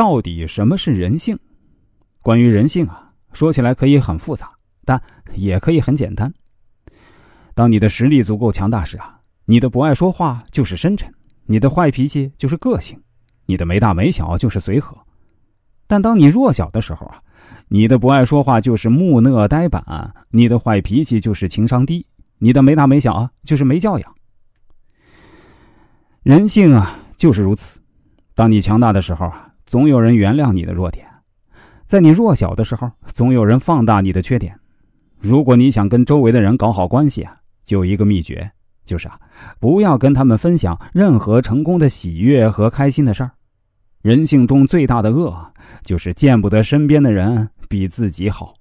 到底什么是人性？关于人性啊，说起来可以很复杂，但也可以很简单。当你的实力足够强大时啊，你的不爱说话就是深沉，你的坏脾气就是个性，你的没大没小就是随和。但当你弱小的时候啊，你的不爱说话就是木讷呆板，你的坏脾气就是情商低，你的没大没小就是没教养。人性啊就是如此，当你强大的时候啊，总有人原谅你的弱点；在你弱小的时候，总有人放大你的缺点。如果你想跟周围的人搞好关系啊，就一个秘诀，就是啊，不要跟他们分享任何成功的喜悦和开心的事儿。人性中最大的恶，就是见不得身边的人比自己好。